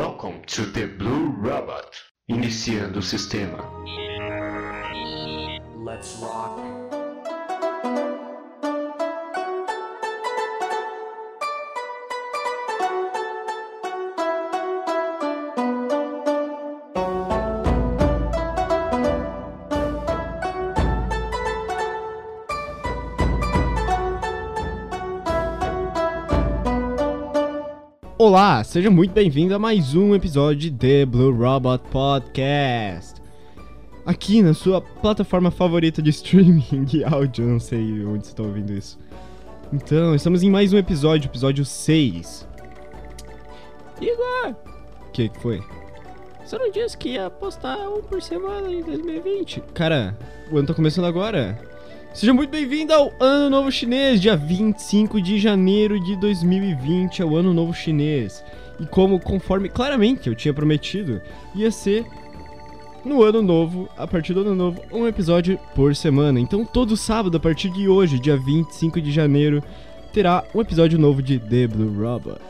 Welcome to the Blue Robot. Iniciando o sistema. Let's rock. Olá, seja muito bem-vindo a mais um episódio de Blue Robot Podcast. Aqui na sua plataforma favorita de streaming de áudio, não sei onde você está ouvindo isso. Então, estamos em mais um episódio, episódio 6. Igor! O que que foi? Você não disse que ia postar um por semana em 2020? Cara, o ano tá começando agora. Seja muito bem-vindo ao Ano Novo Chinês, dia 25 de janeiro de 2020, é o Ano Novo Chinês. E como, conforme claramente eu tinha prometido, ia ser no Ano Novo, a partir do Ano Novo, um episódio por semana. Então, todo sábado, a partir de hoje, dia 25 de janeiro, terá um episódio novo de The Blue Robot.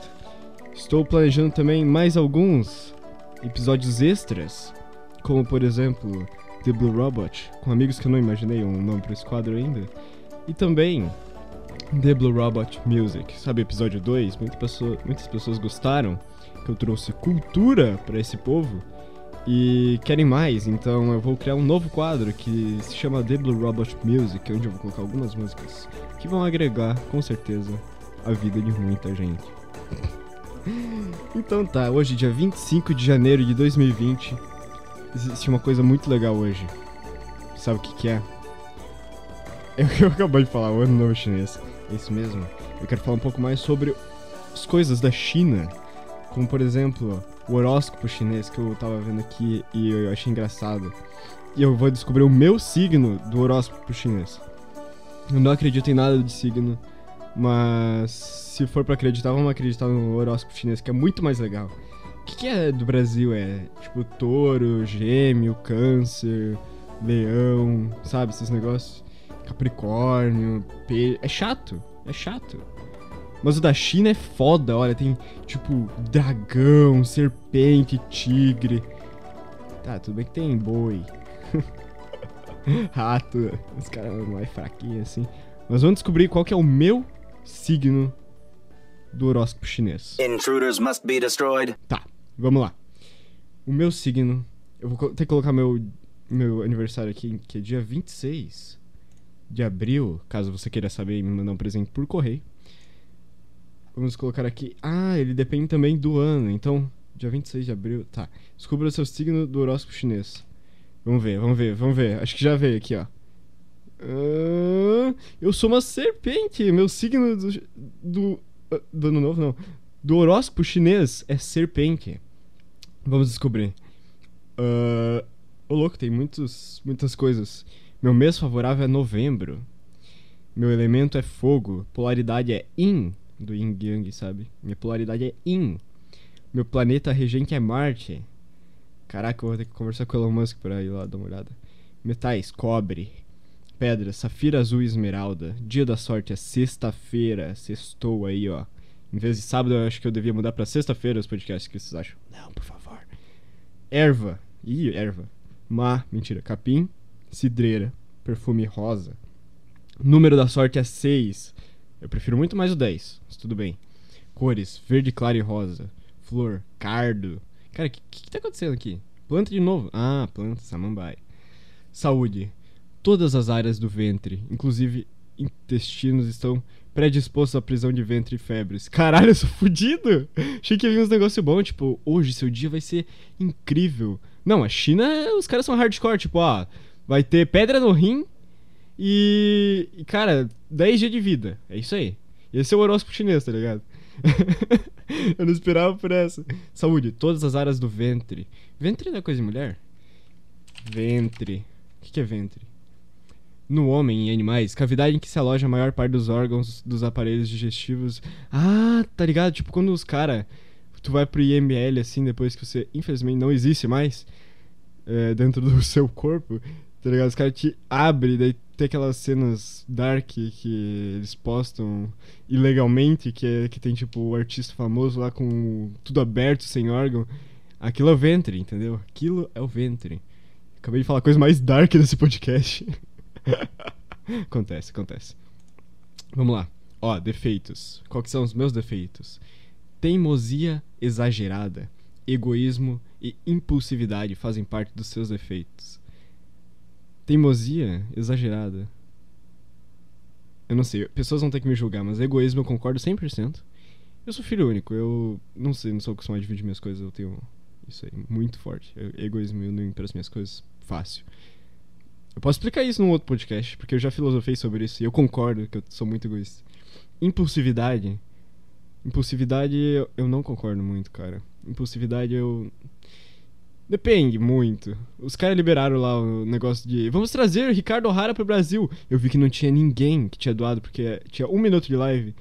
Estou planejando também mais alguns episódios extras, como por exemplo The Blue Robot, com amigos que eu não imaginei um nome para esse quadro ainda. E também The Blue Robot Music, sabe, episódio 2? Muita pessoa, muitas pessoas gostaram que eu trouxe cultura para esse povo e querem mais, então eu vou criar um novo quadro que se chama The Blue Robot Music, onde eu vou colocar algumas músicas que vão agregar, com certeza, a vida de muita gente. então tá, hoje, dia 25 de janeiro de 2020, existe uma coisa muito legal hoje. Sabe o que, que é? Eu, eu acabei de falar, o ano novo chinês. É isso mesmo. Eu quero falar um pouco mais sobre as coisas da China. Como, por exemplo, o horóscopo chinês que eu tava vendo aqui e eu achei engraçado. E eu vou descobrir o meu signo do horóscopo chinês. Eu não acredito em nada de signo, mas se for para acreditar, vamos acreditar no horóscopo chinês, que é muito mais legal. O que, que é do Brasil? É tipo touro, gêmeo, câncer, leão, sabe? Esses negócios. Capricórnio, peixe. É chato, é chato. Mas o da China é foda, olha, tem tipo dragão, serpente, tigre. Tá, tudo bem que tem boi. Rato, os caras mais fraquinhos assim. Mas vamos descobrir qual que é o meu signo do horóscopo chinês. Intruders must be destroyed. Tá, vamos lá. O meu signo. Eu vou ter que colocar meu, meu aniversário aqui, que é dia 26 de abril. Caso você queira saber e me mandar um presente por correio. Vamos colocar aqui. Ah, ele depende também do ano. Então, dia 26 de abril. Tá. Descubra o seu signo do horóscopo chinês. Vamos ver, vamos ver, vamos ver. Acho que já veio aqui, ó. Ah, eu sou uma serpente. Meu signo do, do, ah, do ano novo, não. Do horóscopo chinês é serpente. Vamos descobrir. Ah, Ô louco, tem muitos, muitas coisas. Meu mês favorável é novembro. Meu elemento é fogo. Polaridade é Yin, do Yin Yang, sabe? Minha polaridade é Yin. Meu planeta regente é Marte. Caraca, eu vou ter que conversar com o Elon Musk pra ir lá dar uma olhada. Metais, cobre. Pedra, safira azul e esmeralda. Dia da sorte é sexta-feira. Sextou aí, ó. Em vez de sábado, eu acho que eu devia mudar pra sexta-feira os podcasts. O que vocês acham? Não, por favor. Erva. Ih, erva. Má, mentira. Capim. Cidreira. Perfume rosa. Número da sorte é 6. Eu prefiro muito mais o 10, mas tudo bem. Cores: verde claro e rosa. Flor: cardo. Cara, o que, que tá acontecendo aqui? Planta de novo. Ah, planta, samambaia. Saúde: todas as áreas do ventre, inclusive intestinos, estão predispostos à prisão de ventre e febres. Caralho, eu sou fudido! Achei que ia uns negócios bons, tipo, hoje seu dia vai ser incrível. Não, a China, os caras são hardcore, tipo, ó, vai ter pedra no rim e, cara, 10 dias de vida. É isso aí. Esse é o horóscopo chinês, tá ligado? eu não esperava por essa. Saúde, todas as áreas do ventre. Ventre não é coisa de mulher? Ventre. O que é ventre? No homem e animais, cavidade em que se aloja a maior parte dos órgãos dos aparelhos digestivos. Ah, tá ligado? Tipo, quando os cara. Tu vai pro IML assim, depois que você, infelizmente, não existe mais é, dentro do seu corpo, tá ligado? Os caras te abrem, daí ter aquelas cenas dark que eles postam ilegalmente, que, é, que tem tipo o artista famoso lá com tudo aberto, sem órgão. Aquilo é o ventre, entendeu? Aquilo é o ventre. Acabei de falar a coisa mais dark desse podcast. acontece, acontece. Vamos lá. Ó, defeitos. Quais são os meus defeitos? Teimosia exagerada, egoísmo e impulsividade fazem parte dos seus defeitos. Teimosia exagerada. Eu não sei, pessoas vão ter que me julgar, mas egoísmo eu concordo 100%. Eu sou filho único, eu não sei, não sou acostumado a dividir minhas coisas, eu tenho isso aí muito forte. Eu, egoísmo, eu não empresto minhas coisas fácil. Eu posso explicar isso num outro podcast, porque eu já filosofei sobre isso e eu concordo que eu sou muito egoísta. Impulsividade. Impulsividade eu, eu não concordo muito, cara. Impulsividade eu. Depende muito. Os caras liberaram lá o negócio de vamos trazer Ricardo O'Hara pro Brasil. Eu vi que não tinha ninguém que tinha doado, porque tinha um minuto de live.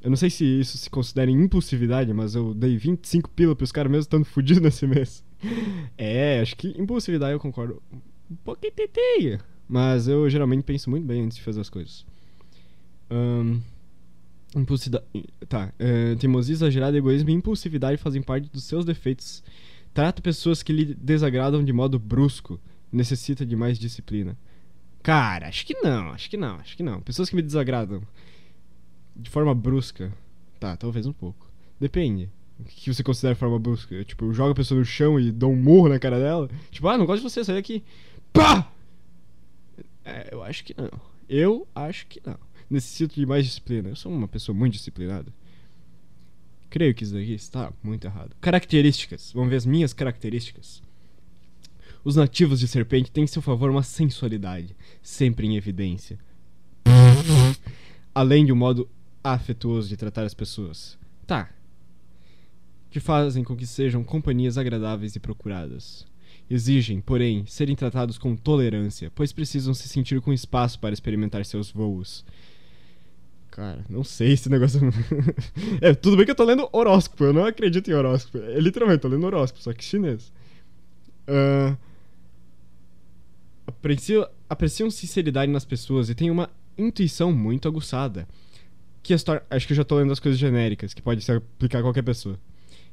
Eu não sei se isso se considera impulsividade, mas eu dei 25 pila pros caras mesmo estando fudido nesse mês. É, acho que impulsividade eu concordo um pouquinho teteia. Mas eu geralmente penso muito bem antes de fazer as coisas. Um, impulsividade. Tá. Uh, teimosia exagerada, egoísmo e impulsividade fazem parte dos seus defeitos. Trata pessoas que lhe desagradam de modo brusco. Necessita de mais disciplina. Cara, acho que não, acho que não, acho que não. Pessoas que me desagradam de forma brusca. Tá, talvez um pouco. Depende. O que você considera forma brusca? Eu, tipo, eu jogo a pessoa no chão e dou um murro na cara dela? Tipo, ah, não gosto de você, sai daqui. Pá! É, eu acho que não. Eu acho que não. Necessito de mais disciplina. Eu sou uma pessoa muito disciplinada. Creio que isso daqui está muito errado. Características. Vamos ver as minhas características. Os nativos de serpente têm em seu favor uma sensualidade, sempre em evidência. Além de um modo afetuoso de tratar as pessoas. Tá. Que fazem com que sejam companhias agradáveis e procuradas. Exigem, porém, serem tratados com tolerância, pois precisam se sentir com espaço para experimentar seus voos. Cara, não sei esse negócio. é, tudo bem que eu tô lendo horóscopo, eu não acredito em horóscopo. É, literalmente, tô lendo horóscopo, só que chinês. Uh, apreciam, apreciam sinceridade nas pessoas e têm uma intuição muito aguçada. Que acho que eu já tô lendo as coisas genéricas, que pode se aplicar a qualquer pessoa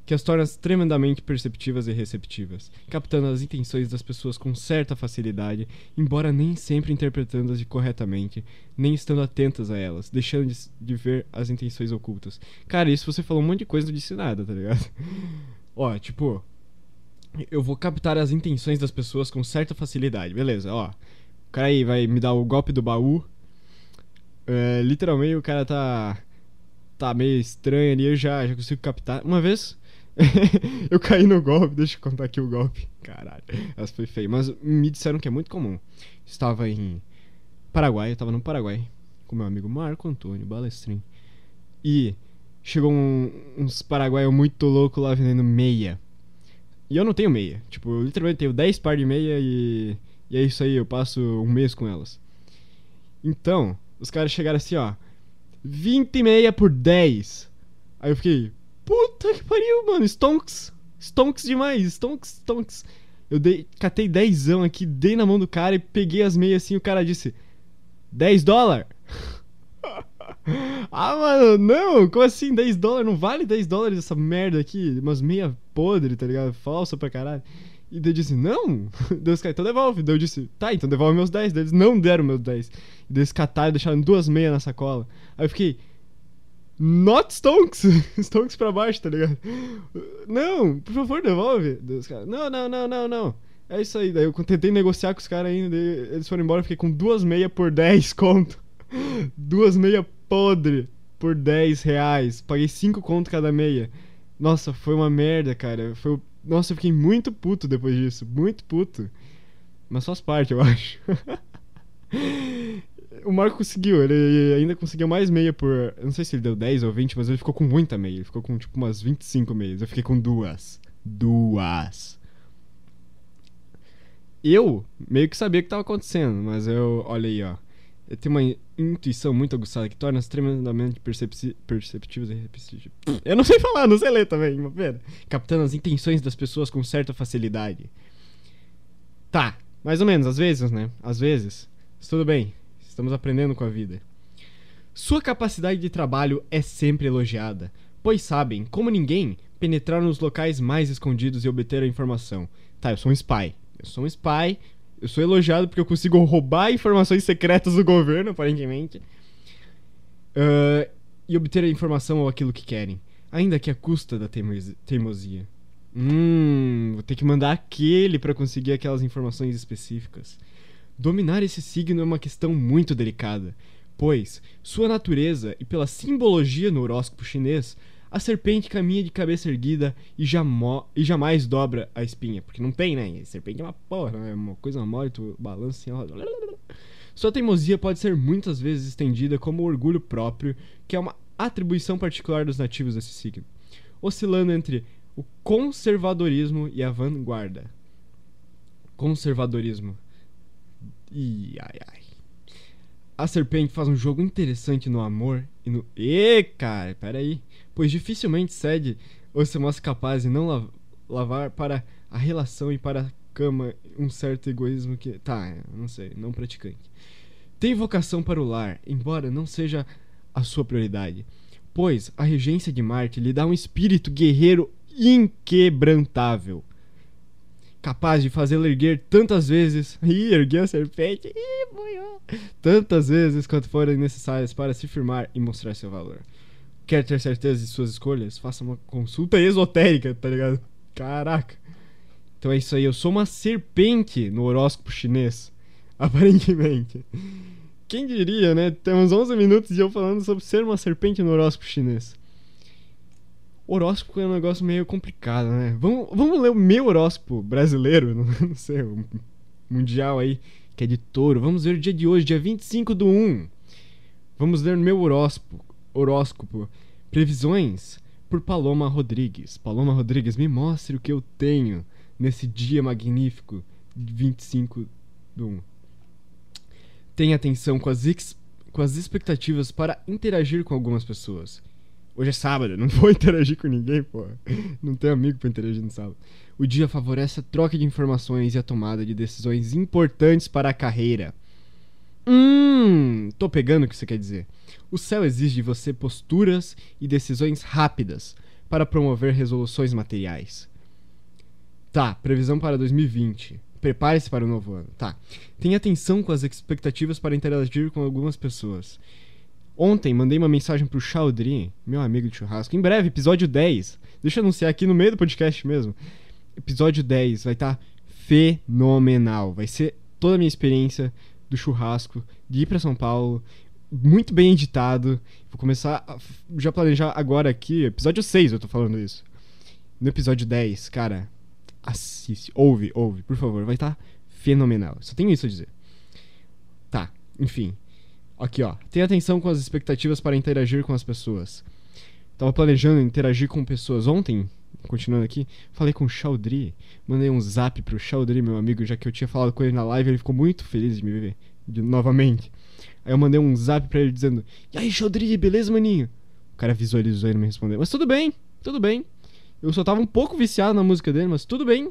que as torna tremendamente perceptivas e receptivas, captando as intenções das pessoas com certa facilidade, embora nem sempre interpretando-as corretamente, nem estando atentas a elas, deixando de, de, ver as intenções ocultas. Cara, isso você falou um monte de coisa e não disse nada, tá ligado? ó, tipo, eu vou captar as intenções das pessoas com certa facilidade, beleza, ó. O cara aí vai me dar o golpe do baú. É, literalmente o cara tá tá meio estranho ali, eu já, já consigo captar. Uma vez eu caí no golpe, deixa eu contar aqui o golpe. Caralho, essa foi feia. Mas me disseram que é muito comum. Estava em Paraguai, eu estava no Paraguai com meu amigo Marco Antônio Balestrin. E chegou um, uns paraguaios muito loucos lá vendendo meia. E eu não tenho meia. Tipo, eu literalmente tenho 10 par de meia e, e é isso aí, eu passo um mês com elas. Então, os caras chegaram assim, ó. 20 meia por 10. Aí eu fiquei, Puta que pariu, mano. Stonks. Stonks demais. Stonks, Stonks. Eu dei, catei dezão aqui, dei na mão do cara e peguei as meias assim. O cara disse: 10 dólares? ah, mano, não. Como assim 10 dólares? Não vale 10 dólares essa merda aqui. Umas meia podre, tá ligado? Falsa pra caralho. E daí eu disse, não. Deus cai, então devolve. Daí eu disse, tá, então devolve meus 10. Daí eles não deram meus 10. E daí eles cataram e deixaram duas meias na sacola. Aí eu fiquei, Not Stonks! Stonks pra baixo, tá ligado? Não, por favor, devolve. Deus, cara, não, não, não, não, não. É isso aí. Daí eu tentei negociar com os caras ainda. Eles foram embora. Fiquei com duas meias por 10 conto. Duas meias podre por 10 reais. Paguei 5 conto cada meia. Nossa, foi uma merda, cara. Foi... Nossa, eu fiquei muito puto depois disso. Muito puto. Mas faz parte, eu acho. o Marco conseguiu, ele ainda conseguiu mais meia por. Eu não sei se ele deu 10 ou 20, mas ele ficou com muita meia. Ele ficou com tipo umas 25 meias. Eu fiquei com duas. Duas. Eu meio que sabia o que estava acontecendo, mas eu. Olha aí, ó. Tenho uma intuição muito aguçada que torna tremendamente percepci perceptivas e repetitivas. Eu não sei falar, não sei ler também, uma pena. Captando as intenções das pessoas com certa facilidade. Tá, mais ou menos, às vezes, né? Às vezes. Tudo bem Estamos aprendendo com a vida. Sua capacidade de trabalho é sempre elogiada, pois sabem, como ninguém, penetrar nos locais mais escondidos e obter a informação. Tá, eu sou um spy. Eu sou um spy. Eu sou elogiado porque eu consigo roubar informações secretas do governo, aparentemente. Ah, e obter a informação ou aquilo que querem. Ainda que à custa da teimosi- teimosia. Hum, vou ter que mandar aquele pra conseguir aquelas informações específicas. Dominar esse signo é uma questão muito delicada, pois, sua natureza e pela simbologia no horóscopo chinês, a serpente caminha de cabeça erguida e, e jamais dobra a espinha. Porque não tem, né? A serpente é uma porra, né? é uma coisa mole, tu balança assim, ela... Sua teimosia pode ser muitas vezes estendida como orgulho próprio, que é uma atribuição particular dos nativos desse signo, oscilando entre o conservadorismo e a vanguarda. Conservadorismo. Ih, ai, ai. A serpente faz um jogo interessante no amor e no. Ê, cara, peraí. Pois dificilmente cede ou se mostra capaz de não la- lavar para a relação e para a cama um certo egoísmo que. Tá, não sei, não praticante. Tem vocação para o lar, embora não seja a sua prioridade, pois a regência de Marte lhe dá um espírito guerreiro inquebrantável, capaz de fazê-lo erguer tantas vezes. Ih, ergueu a serpente. Ih, boiou. Tantas vezes quanto forem necessárias para se firmar e mostrar seu valor. Quer ter certeza de suas escolhas? Faça uma consulta esotérica, tá ligado? Caraca. Então é isso aí, eu sou uma serpente no horóscopo chinês. Aparentemente. Quem diria, né? Temos 11 minutos de eu falando sobre ser uma serpente no horóscopo chinês. Horóscopo é um negócio meio complicado, né? Vamos, vamos ler o meu horóscopo brasileiro, não, não sei, o mundial aí, que é de touro. Vamos ver o dia de hoje, dia 25 do 1. Vamos ler o meu horóscopo. Horóscopo. Previsões por Paloma Rodrigues. Paloma Rodrigues, me mostre o que eu tenho nesse dia magnífico de 25 do 1. Tenha atenção com as, ex- com as expectativas para interagir com algumas pessoas. Hoje é sábado, não vou interagir com ninguém, pô. Não tenho amigo pra interagir no sábado. O dia favorece a troca de informações e a tomada de decisões importantes para a carreira. Hum, tô pegando o que você quer dizer. O céu exige de você posturas e decisões rápidas para promover resoluções materiais. Tá, previsão para 2020. Prepare-se para o novo ano. Tá. Tenha atenção com as expectativas para interagir com algumas pessoas. Ontem mandei uma mensagem pro Chaudry, meu amigo de churrasco. Em breve, episódio 10. Deixa eu anunciar aqui no meio do podcast mesmo. Episódio 10 vai estar fenomenal. Vai ser toda a minha experiência do churrasco, de ir pra São Paulo, muito bem editado. Vou começar a já planejar agora aqui, episódio 6 eu tô falando isso. No episódio 10, cara, assiste, ouve, ouve, por favor, vai estar fenomenal. Só tenho isso a dizer. Tá, enfim. Aqui, ó. Tenha atenção com as expectativas para interagir com as pessoas. Tava planejando interagir com pessoas ontem, continuando aqui, falei com o Chaudry, mandei um zap pro Chaudry, meu amigo, já que eu tinha falado com ele na live, ele ficou muito feliz de me ver de- novamente. Aí eu mandei um zap pra ele dizendo: E aí, Chaudry, beleza, maninho? O cara visualizou e não me respondeu. Mas tudo bem, tudo bem. Eu só tava um pouco viciado na música dele, mas tudo bem.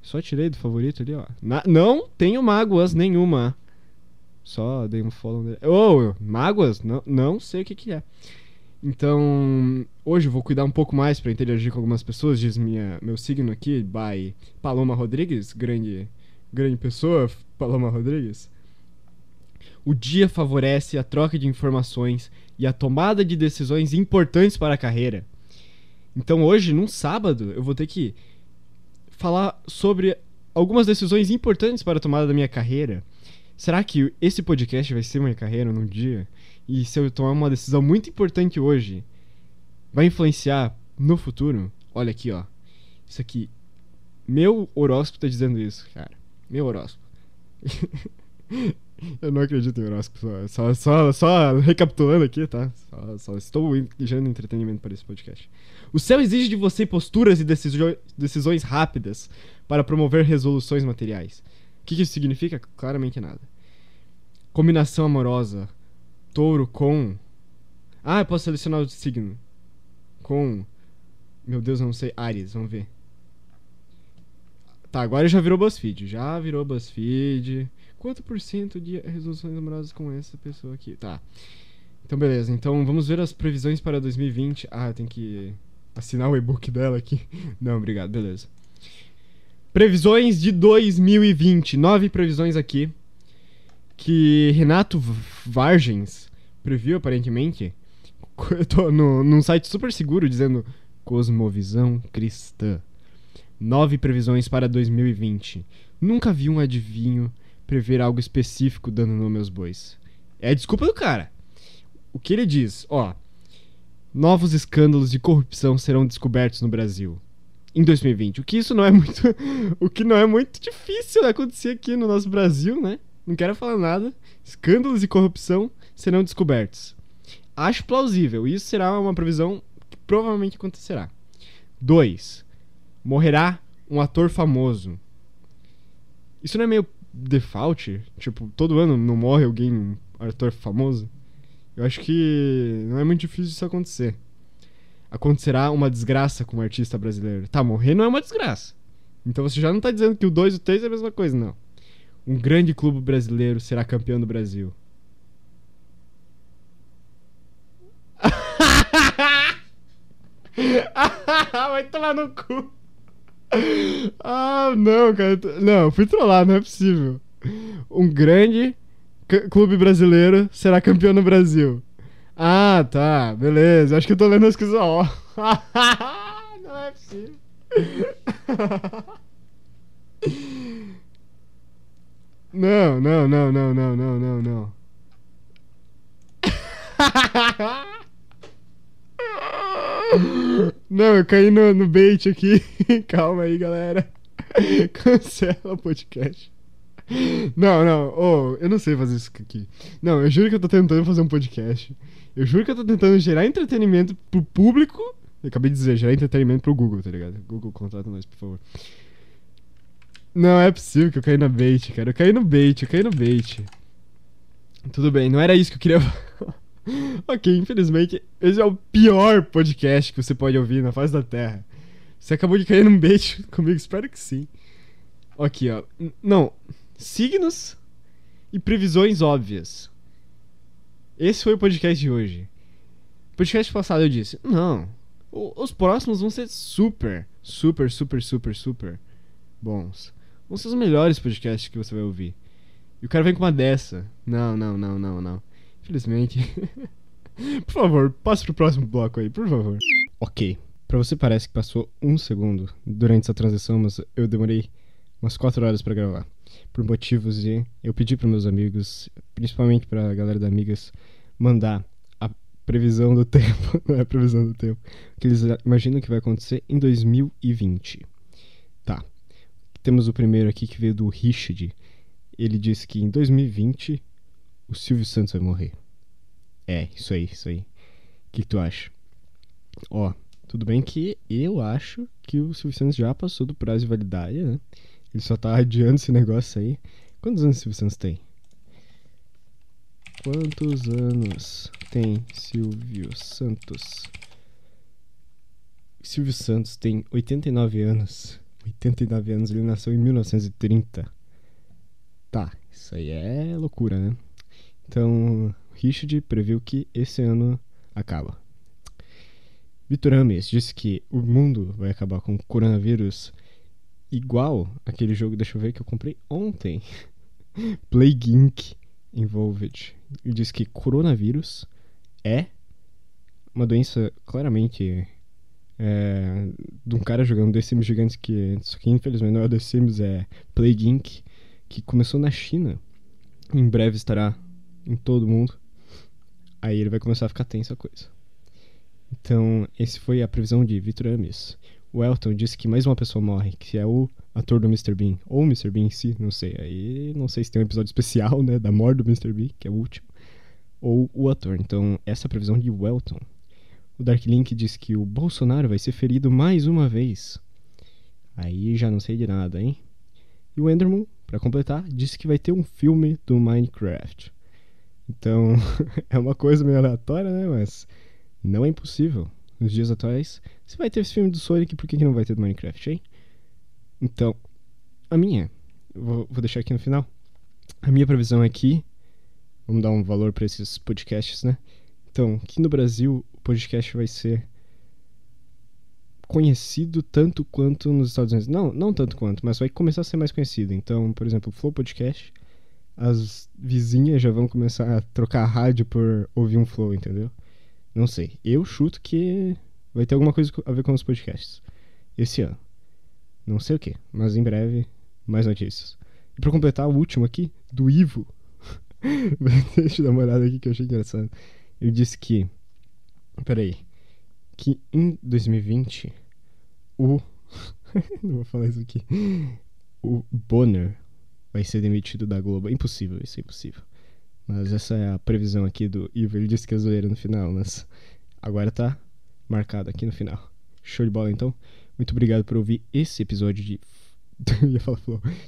Só tirei do favorito ali, ó. Na- não tenho mágoas nenhuma. Só dei um follow nele. Ô, mágoas? Não, não sei o que que é. Então, hoje eu vou cuidar um pouco mais pra interagir com algumas pessoas, diz minha, meu signo aqui, by Paloma Rodrigues, grande, grande pessoa, Paloma Rodrigues. O dia favorece a troca de informações e a tomada de decisões importantes para a carreira. Então hoje, num sábado, eu vou ter que falar sobre algumas decisões importantes para a tomada da minha carreira. Será que esse podcast vai ser minha carreira num dia? E se eu tomar uma decisão muito importante hoje, vai influenciar no futuro? Olha aqui, ó. Isso aqui. Meu horóscopo tá dizendo isso, cara. Meu horóscopo. eu não acredito em horóscopo. Só, só, só, recapitulando aqui, tá? Só, só estou gerando entretenimento para esse podcast. O céu exige de você posturas e decisões rápidas para promover resoluções materiais. O que, isso significa? Claramente nada. Combinação amorosa. Touro com. Ah, eu posso selecionar o signo. Com. Meu Deus, eu não sei. Ares, vamos ver. Tá, agora já virou BuzzFeed. Já virou BuzzFeed. Quanto por cento de resoluções amorosas com essa pessoa aqui? Tá. Então, beleza. Então, vamos ver as previsões para 2020. Ah, tem que assinar o e-book dela aqui. Não, obrigado. Beleza. Previsões de 2020. Nove previsões aqui. Que Renato Vargens previu, aparentemente. Eu tô no, num site super seguro dizendo Cosmovisão Cristã. Nove previsões para 2020. Nunca vi um adivinho prever algo específico dando nome aos bois. É a desculpa do cara. O que ele diz? Ó. Novos escândalos de corrupção serão descobertos no Brasil em 2020. O que isso não é muito. o que não é muito difícil acontecer aqui no nosso Brasil, né? Não quero falar nada. Escândalos de corrupção serão descobertos. Acho plausível. Isso será uma previsão que provavelmente acontecerá. 2. Morrerá um ator famoso. Isso não é meio default? Tipo, todo ano não morre alguém, um ator famoso? Eu acho que não é muito difícil isso acontecer. Acontecerá uma desgraça com o um artista brasileiro. Tá, morrer não é uma desgraça. Então você já não tá dizendo que o 2 e o 3 é a mesma coisa, não. Um grande clube brasileiro será campeão do Brasil. Vai tomar no cu. Ah, não, cara. Não, fui trollar, não é possível. Um grande clube brasileiro será campeão no Brasil. Ah, tá. Beleza. Acho que eu tô lendo as coisas ó. não é possível. Não, não, não, não, não, não, não, não. Não, eu caí no, no bait aqui. Calma aí, galera. Cancela o podcast. Não, não, oh, eu não sei fazer isso aqui. Não, eu juro que eu tô tentando fazer um podcast. Eu juro que eu tô tentando gerar entretenimento pro público. Eu acabei de dizer, gerar entretenimento pro Google, tá ligado? Google, contrata nós, por favor. Não, é possível que eu caí na bait, cara. Eu caí no bait, eu caí no bait. Tudo bem, não era isso que eu queria ok, infelizmente, esse é o pior podcast que você pode ouvir na face da Terra. Você acabou de cair num bait comigo, espero que sim. Aqui, ó. Não, signos e previsões óbvias. Esse foi o podcast de hoje. Podcast passado eu disse: Não, os próximos vão ser super, super, super, super, super bons. Vão ser os melhores podcasts que você vai ouvir. E o cara vem com uma dessa. Não, não, não, não, não. Infelizmente. por favor, passe pro próximo bloco aí, por favor. Ok. Pra você parece que passou um segundo durante essa transição, mas eu demorei umas 4 horas para gravar. Por motivos de. Eu pedi para meus amigos, principalmente pra galera da Amigas, mandar a previsão do tempo. Não é a previsão do tempo. Que eles imaginam que vai acontecer em 2020. Tá. Temos o primeiro aqui que veio do Richard. Ele disse que em 2020 o Silvio Santos vai morrer. É, isso aí, isso aí. O que, que tu acha? Ó, tudo bem que eu acho que o Silvio Santos já passou do prazo de validade, né? Ele só tá adiando esse negócio aí. Quantos anos Silvio Santos tem? Quantos anos tem Silvio Santos? Silvio Santos tem 89 anos. 89 anos, ele nasceu em 1930. Tá, isso aí é loucura, né? Então, Richard previu que esse ano acaba. Vitor Ames disse que o mundo vai acabar com o coronavírus igual aquele jogo, deixa eu ver, que eu comprei ontem. Plague Inc. Involved. Ele disse que coronavírus é uma doença claramente é, de um cara jogando The Sims gigantes que, infelizmente não é The Sims, é Plague Inc. que começou na China. Em breve estará em todo mundo. Aí ele vai começar a ficar tensa a coisa. Então, esse foi a previsão de Victor Amis. O Elton disse que mais uma pessoa morre, que é o ator do Mr. Bean, ou o Mr. Bean em si, não sei. Aí não sei se tem um episódio especial, né, da morte do Mr. Bean, que é o último, ou o ator. Então, essa é a previsão de Welton. O Dark Link disse que o Bolsonaro vai ser ferido mais uma vez. Aí já não sei de nada, hein? E o Enderman, para completar, disse que vai ter um filme do Minecraft. Então, é uma coisa meio aleatória, né? Mas não é impossível. Nos dias atuais, se vai ter esse filme do Sonic, por que, que não vai ter do Minecraft, hein? Então, a minha, vou, vou deixar aqui no final. A minha previsão aqui, vamos dar um valor para esses podcasts, né? Então, aqui no Brasil, o podcast vai ser conhecido tanto quanto nos Estados Unidos. Não, não tanto quanto, mas vai começar a ser mais conhecido. Então, por exemplo, Flow Podcast, as vizinhas já vão começar a trocar a rádio por ouvir um Flow, entendeu? Não sei. Eu chuto que vai ter alguma coisa a ver com os podcasts esse ano. Não sei o que, mas em breve mais notícias. E pra completar, o último aqui, do Ivo. Deixa eu dar uma olhada aqui que eu achei engraçado. Ele disse que. Peraí. Que em 2020, o. Não vou falar isso aqui. O Bonner vai ser demitido da Globo. Impossível, isso é impossível. Mas essa é a previsão aqui do Ivo. Ele disse que é zoeira no final, mas agora tá marcado aqui no final. Show de bola então. Muito obrigado por ouvir esse episódio de. Eu ia falar.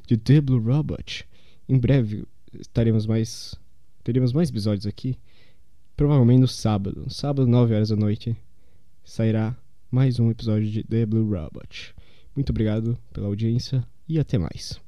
De The Blue Robot. Em breve estaremos mais. Teremos mais episódios aqui. Provavelmente no sábado. No sábado, 9 horas da noite, sairá mais um episódio de The Blue Robot. Muito obrigado pela audiência e até mais.